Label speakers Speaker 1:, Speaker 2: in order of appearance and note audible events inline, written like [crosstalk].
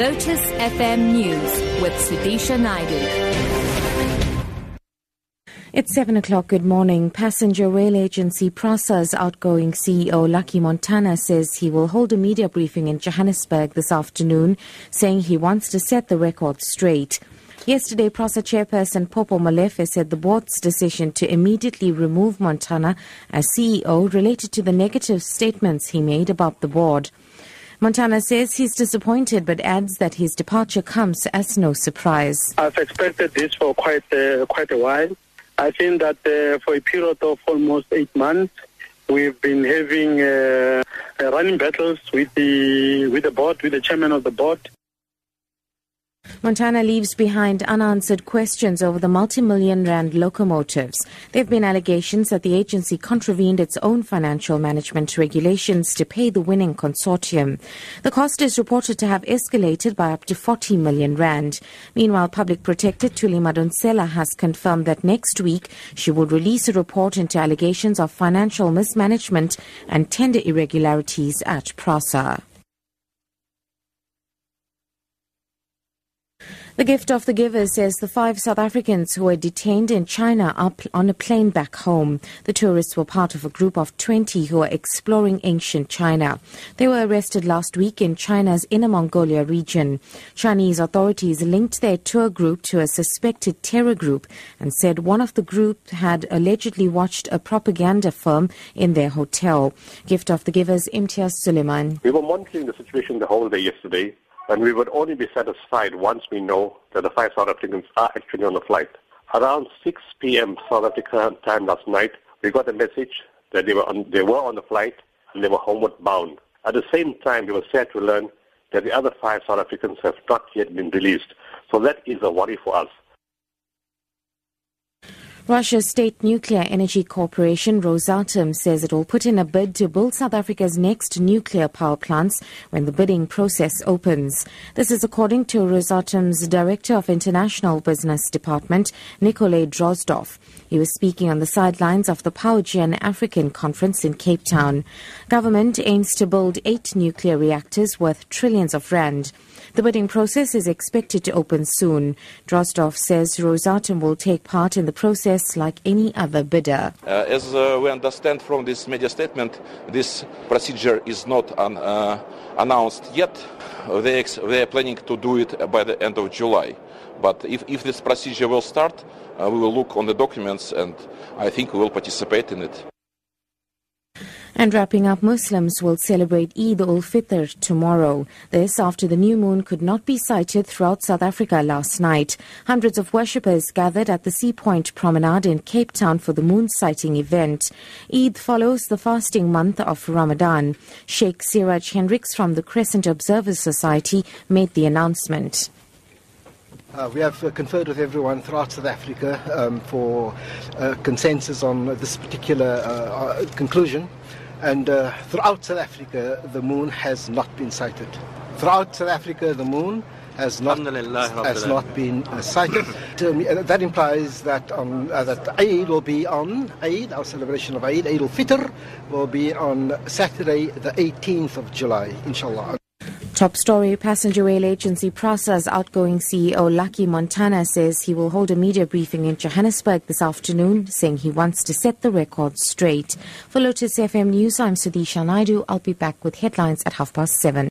Speaker 1: Lotus FM News with Sudisha Naidu.
Speaker 2: It's 7 o'clock. Good morning. Passenger rail agency PRASA's outgoing CEO Lucky Montana says he will hold a media briefing in Johannesburg this afternoon, saying he wants to set the record straight. Yesterday, PRASA chairperson Popo Molefe said the board's decision to immediately remove Montana as CEO related to the negative statements he made about the board. Montana says he's disappointed but adds that his departure comes as no surprise.
Speaker 3: I've expected this for quite uh, quite a while. I think that uh, for a period of almost eight months, we've been having uh, running battles with the with the board, with the chairman of the board.
Speaker 2: Montana leaves behind unanswered questions over the multi-million rand locomotives. There have been allegations that the agency contravened its own financial management regulations to pay the winning consortium. The cost is reported to have escalated by up to 40 million rand. Meanwhile, Public Protector Thuli Madonsela has confirmed that next week she will release a report into allegations of financial mismanagement and tender irregularities at PRASA. The gift of the giver says the five South Africans who were detained in China are on a plane back home. The tourists were part of a group of 20 who are exploring ancient China. They were arrested last week in China's Inner Mongolia region. Chinese authorities linked their tour group to a suspected terror group and said one of the group had allegedly watched a propaganda film in their hotel. Gift of the givers Imtiaz Sooliman.
Speaker 4: We were monitoring the situation the whole day yesterday and we would only be satisfied once we know that the five South Africans are actually on the flight. Around 6 p.m. South Africa time last night, we got a message that they were on, they were on the flight and they were homeward bound. At the same time, we were sad to learn that the other five South Africans have not yet been released. So that is a worry for us.
Speaker 2: Russia's state nuclear energy corporation Rosatom says it will put in a bid to build South Africa's next nuclear power plants when the bidding process opens. This is according to Rosatom's Director of International Business Department, Nikolay Drozdov. He was speaking on the sidelines of the PowerGen African Conference in Cape Town. Government aims to build eight nuclear reactors worth trillions of rand. The bidding process is expected to open soon. Drozdov says Rosatom will take part in the process like any other bidder.
Speaker 5: Uh, as uh, we understand from this media statement, this procedure is not un, uh, announced yet. They, ex- they are planning to do it by the end of July. But if, if this procedure will start, uh, we will look on the documents and I think we will participate in it.
Speaker 2: And wrapping up, Muslims will celebrate Eid ul-Fitr tomorrow. This after the new moon could not be sighted throughout South Africa last night. Hundreds of worshippers gathered at the Sea Point Promenade in Cape Town for the moon sighting event. Eid follows the fasting month of Ramadan. Sheikh Siraj Hendricks from the Crescent Observers Society made the announcement.
Speaker 6: Uh, we have uh, conferred with everyone throughout South Africa um, for uh, consensus on this particular uh, uh, conclusion. And uh, throughout South Africa, the moon has not been sighted. Throughout South Africa, the moon has not has not been sighted. [coughs] that implies that um, that Eid will be on Eid, our celebration of Eid, Eid al-Fitr, will be on Saturday, the 18th of July, inshallah.
Speaker 2: Top story passenger rail agency PRASA's outgoing CEO Lucky Montana says he will hold a media briefing in Johannesburg this afternoon, saying he wants to set the record straight. For Lotus FM News, I'm Sudisha Naidu. I'll be back with headlines at half past seven.